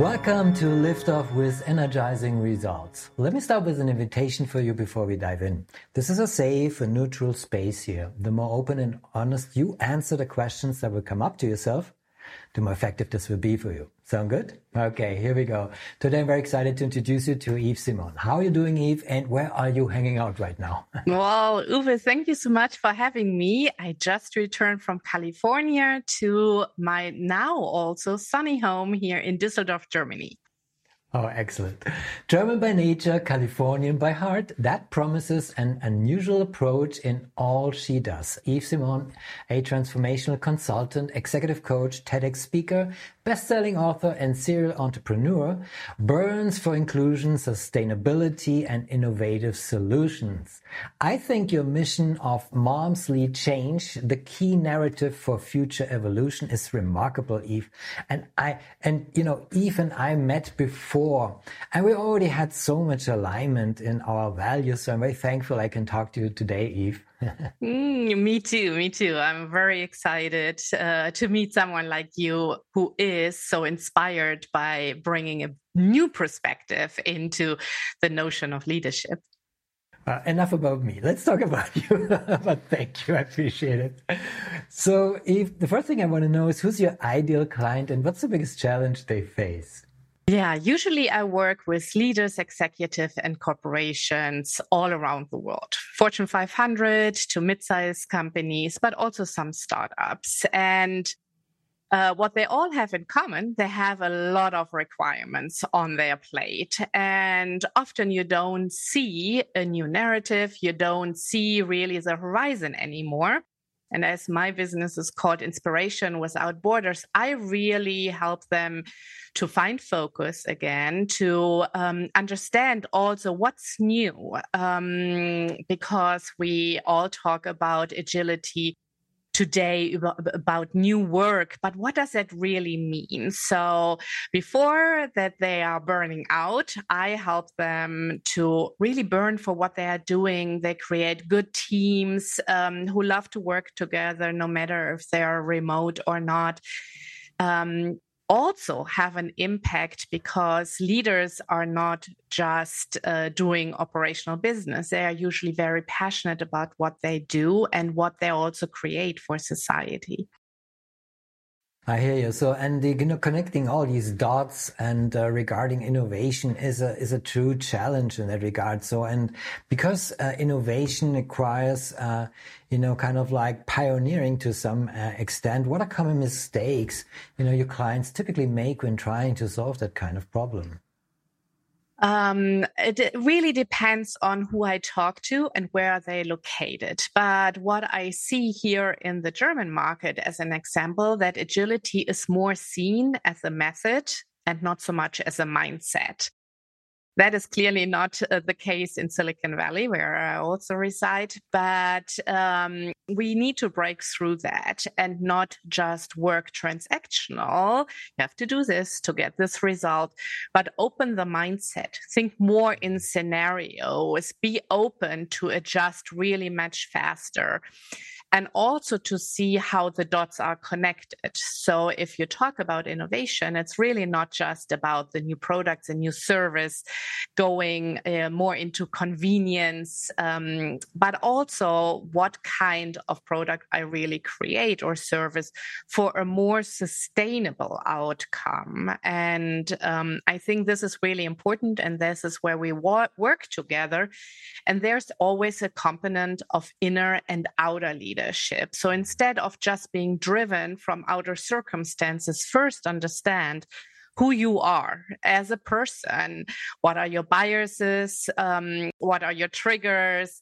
Welcome to Lift Off with Energizing Results. Let me start with an invitation for you before we dive in. This is a safe and neutral space here. The more open and honest you answer the questions that will come up to yourself, the more effective this will be for you. Sound good? Okay, here we go. Today I'm very excited to introduce you to Eve Simon. How are you doing, Eve? And where are you hanging out right now? well, Uwe, thank you so much for having me. I just returned from California to my now also sunny home here in Düsseldorf, Germany. Oh, excellent. German by nature, Californian by heart. That promises an unusual approach in all she does. Eve Simon, a transformational consultant, executive coach, TEDx speaker, best-selling author and serial entrepreneur, burns for inclusion, sustainability, and innovative solutions. I think your mission of Moms Lead Change, the key narrative for future evolution, is remarkable, Eve. And I, and you know, Eve and I met before, and we already had so much alignment in our values. So I'm very thankful I can talk to you today, Eve. mm, me too. Me too. I'm very excited uh, to meet someone like you who is so inspired by bringing a new perspective into the notion of leadership. Uh, enough about me. Let's talk about you. but thank you. I appreciate it. So, Eve, the first thing I want to know is who's your ideal client and what's the biggest challenge they face? Yeah, usually I work with leaders, executive, and corporations all around the world Fortune 500 to mid sized companies, but also some startups. And uh, what they all have in common, they have a lot of requirements on their plate. And often you don't see a new narrative, you don't see really the horizon anymore. And as my business is called Inspiration Without Borders, I really help them to find focus again, to um, understand also what's new, um, because we all talk about agility today about new work, but what does that really mean? So before that they are burning out, I help them to really burn for what they are doing. They create good teams um, who love to work together, no matter if they are remote or not. Um, also have an impact because leaders are not just uh, doing operational business. They are usually very passionate about what they do and what they also create for society. I hear you. So, and the, you know, connecting all these dots and uh, regarding innovation is a is a true challenge in that regard. So, and because uh, innovation requires, uh, you know, kind of like pioneering to some uh, extent, what are common mistakes you know your clients typically make when trying to solve that kind of problem? Um, it really depends on who I talk to and where they located. But what I see here in the German market as an example, that agility is more seen as a method and not so much as a mindset. That is clearly not uh, the case in Silicon Valley, where I also reside. But um, we need to break through that and not just work transactional. You have to do this to get this result, but open the mindset. Think more in scenarios. Be open to adjust really much faster and also to see how the dots are connected. So if you talk about innovation, it's really not just about the new products and new service going uh, more into convenience, um, but also what kind of product I really create or service for a more sustainable outcome. And um, I think this is really important. And this is where we wa- work together. And there's always a component of inner and outer leadership leadership. So instead of just being driven from outer circumstances, first understand who you are as a person. What are your biases? Um, what are your triggers?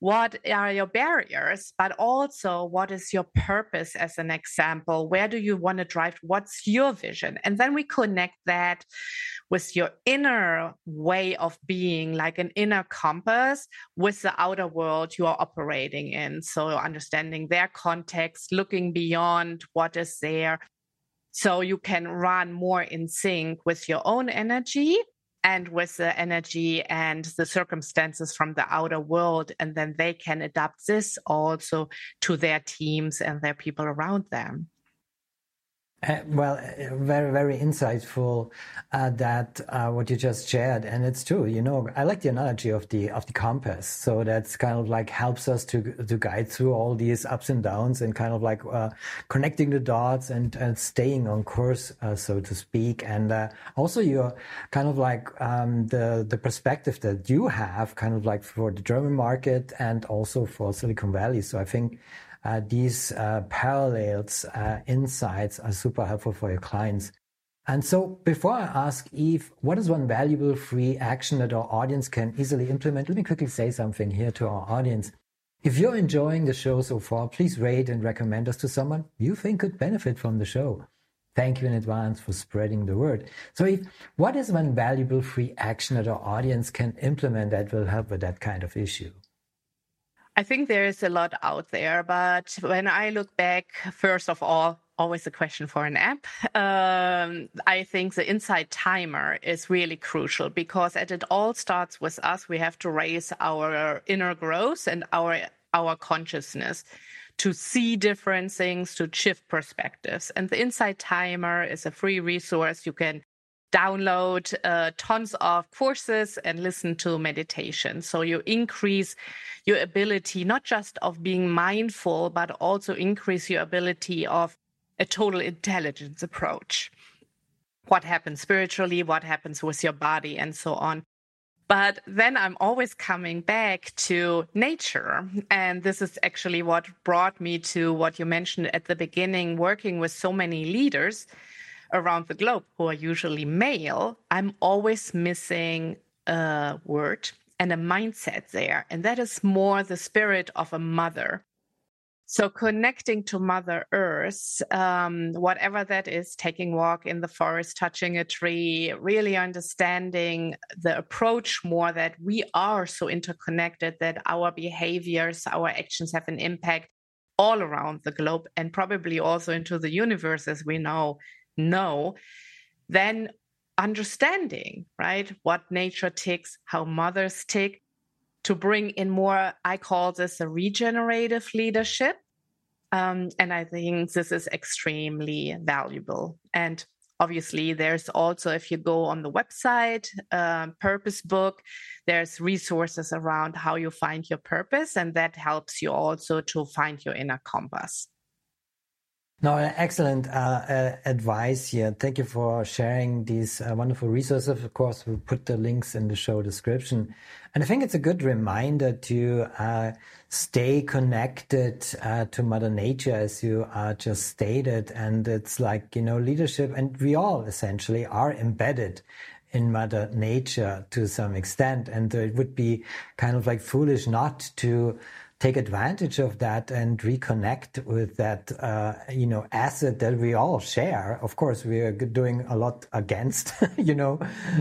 What are your barriers? But also, what is your purpose as an example? Where do you want to drive? What's your vision? And then we connect that with your inner way of being, like an inner compass, with the outer world you are operating in. So, understanding their context, looking beyond what is there, so you can run more in sync with your own energy and with the energy and the circumstances from the outer world. And then they can adapt this also to their teams and their people around them. Uh, well, uh, very, very insightful uh, that uh, what you just shared, and it's true. You know, I like the analogy of the of the compass. So that's kind of like helps us to to guide through all these ups and downs, and kind of like uh, connecting the dots and, and staying on course, uh, so to speak. And also, you're kind of like um, the the perspective that you have, kind of like for the German market and also for Silicon Valley. So I think uh, these uh, parallels, uh, insights are super helpful for your clients. And so before I ask Eve, what is one valuable free action that our audience can easily implement? Let me quickly say something here to our audience. If you're enjoying the show so far, please rate and recommend us to someone you think could benefit from the show. Thank you in advance for spreading the word. So, Eve, what is one valuable free action that our audience can implement that will help with that kind of issue? I think there is a lot out there, but when I look back, first of all, always a question for an app. Um, I think the Insight Timer is really crucial because it all starts with us. We have to raise our inner growth and our our consciousness to see different things, to shift perspectives. And the Insight Timer is a free resource you can download uh, tons of courses and listen to meditation. So you increase your ability, not just of being mindful, but also increase your ability of a total intelligence approach. What happens spiritually, what happens with your body, and so on. But then I'm always coming back to nature. And this is actually what brought me to what you mentioned at the beginning working with so many leaders around the globe who are usually male, I'm always missing a word and a mindset there. And that is more the spirit of a mother. So connecting to Mother Earth, um, whatever that is, taking walk in the forest, touching a tree, really understanding the approach more that we are so interconnected that our behaviors, our actions have an impact all around the globe and probably also into the universe as we know know, then understanding, right, what nature ticks, how mothers tick, to bring in more, I call this a regenerative leadership. Um, and I think this is extremely valuable. And obviously, there's also, if you go on the website, uh, Purpose Book, there's resources around how you find your purpose, and that helps you also to find your inner compass. No, excellent uh, uh, advice here. Thank you for sharing these uh, wonderful resources. Of course, we'll put the links in the show description. And I think it's a good reminder to uh, stay connected uh, to Mother Nature, as you uh, just stated. And it's like, you know, leadership, and we all essentially are embedded in Mother Nature to some extent. And it would be kind of like foolish not to take advantage of that and reconnect with that, uh, you know, asset that we all share. Of course, we are doing a lot against, you know,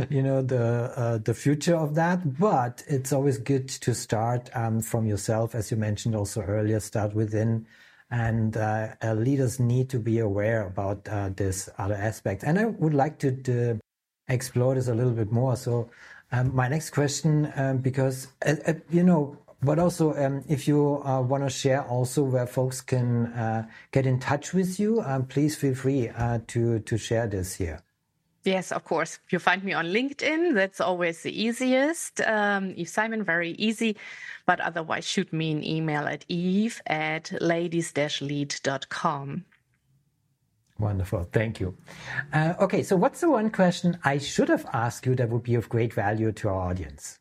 you know the uh, the future of that. But it's always good to start um, from yourself, as you mentioned also earlier. Start within. And uh, uh leaders need to be aware about uh, this other aspect. And I would like to, to explore this a little bit more. So, um, my next question, um, because uh, uh, you know, but also, um, if you uh, want to share also where folks can uh, get in touch with you, um, please feel free uh, to to share this here. Yes, of course. You find me on LinkedIn. That's always the easiest. Um, Eve Simon, very easy. But otherwise, shoot me an email at eve at ladies-lead.com. Wonderful. Thank you. Uh, okay, so what's the one question I should have asked you that would be of great value to our audience?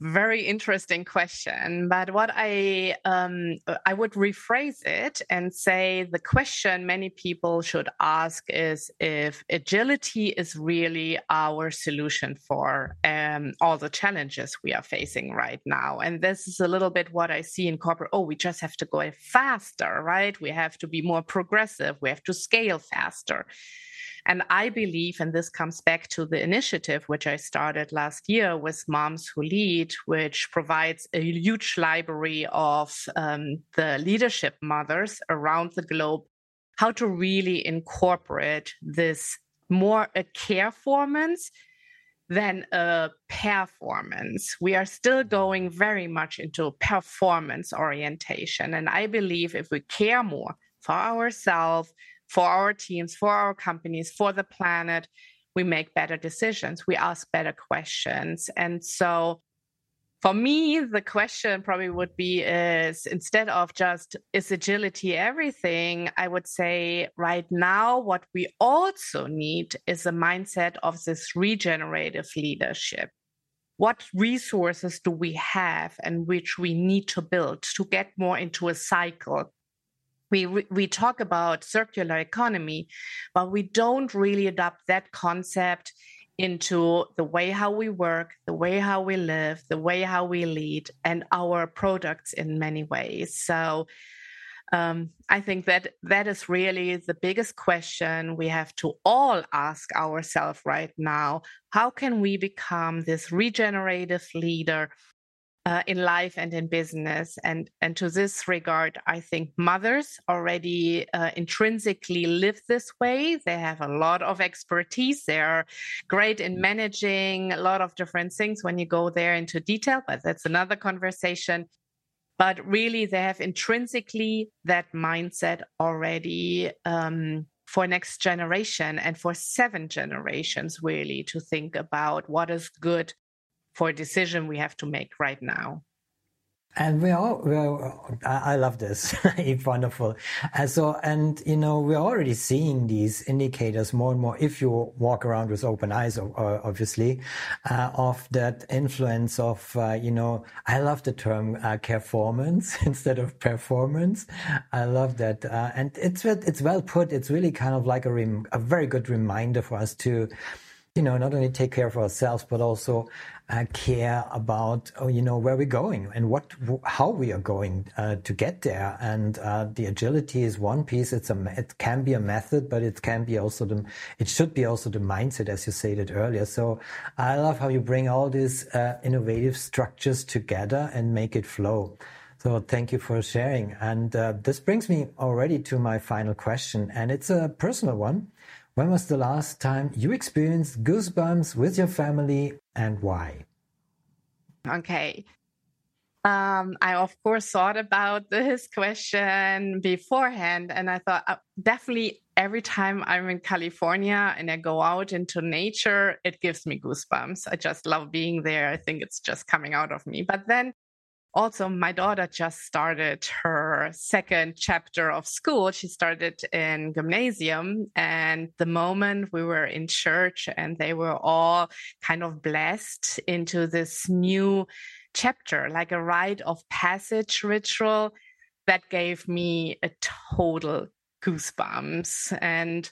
Very interesting question. But what I um, I would rephrase it and say the question many people should ask is if agility is really our solution for um, all the challenges we are facing right now. And this is a little bit what I see in corporate. Oh, we just have to go faster, right? We have to be more progressive. We have to scale faster. And I believe, and this comes back to the initiative which I started last year with Moms Who Lead, which provides a huge library of um, the leadership mothers around the globe, how to really incorporate this more a care formance than a performance. We are still going very much into performance orientation. And I believe if we care more for ourselves, for our teams, for our companies, for the planet, we make better decisions. We ask better questions. And so for me, the question probably would be is instead of just is agility everything, I would say right now, what we also need is a mindset of this regenerative leadership. What resources do we have and which we need to build to get more into a cycle we we talk about circular economy but we don't really adopt that concept into the way how we work the way how we live the way how we lead and our products in many ways so um, I think that that is really the biggest question we have to all ask ourselves right now. How can we become this regenerative leader uh, in life and in business. And, and to this regard, I think mothers already uh, intrinsically live this way. They have a lot of expertise. They are great in managing a lot of different things when you go there into detail, but that's another conversation. But really, they have intrinsically that mindset already. Um, for next generation and for seven generations really to think about what is good for a decision we have to make right now. And we are, we are, I love this. it's wonderful. And so, and you know, we're already seeing these indicators more and more if you walk around with open eyes, obviously, uh, of that influence of, uh, you know, I love the term uh, careformance instead of performance. I love that. Uh, and it's, it's well put. It's really kind of like a, rem- a very good reminder for us to, you know, not only take care of ourselves, but also uh, care about, oh, you know, where we're going and what, how we are going uh, to get there. And uh, the agility is one piece. It's a, it can be a method, but it can be also the, it should be also the mindset, as you stated earlier. So I love how you bring all these uh, innovative structures together and make it flow. So thank you for sharing. And uh, this brings me already to my final question, and it's a personal one. When was the last time you experienced goosebumps with your family and why? Okay. Um, I, of course, thought about this question beforehand, and I thought uh, definitely every time I'm in California and I go out into nature, it gives me goosebumps. I just love being there. I think it's just coming out of me. But then also my daughter just started her second chapter of school. She started in gymnasium and the moment we were in church and they were all kind of blessed into this new chapter like a rite of passage ritual that gave me a total goosebumps. And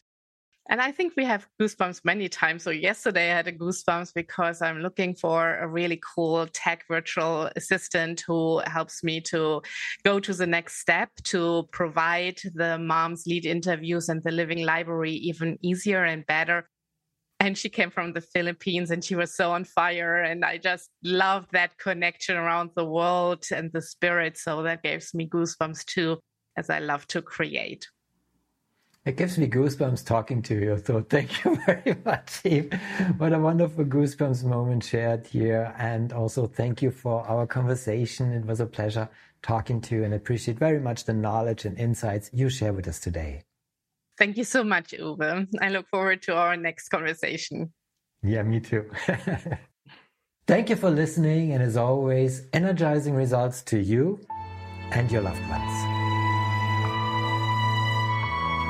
and I think we have goosebumps many times. So yesterday I had a goosebumps because I'm looking for a really cool tech virtual assistant who helps me to go to the next step to provide the mom's lead interviews and the living library even easier and better. And she came from the Philippines and she was so on fire. And I just loved that connection around the world and the spirit. So that gives me goosebumps too, as I love to create. It gives me goosebumps talking to you. So thank you very much, Eve. What a wonderful goosebumps moment shared here. And also thank you for our conversation. It was a pleasure talking to you and appreciate very much the knowledge and insights you share with us today. Thank you so much, Uwe. I look forward to our next conversation. Yeah, me too. Thank you for listening. And as always, energizing results to you and your loved ones.